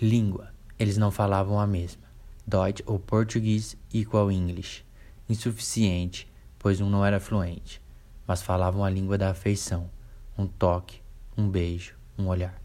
Língua. Eles não falavam a mesma. Deutsch ou português igual English. Insuficiente, pois um não era fluente, mas falavam a língua da afeição, um toque, um beijo, um olhar.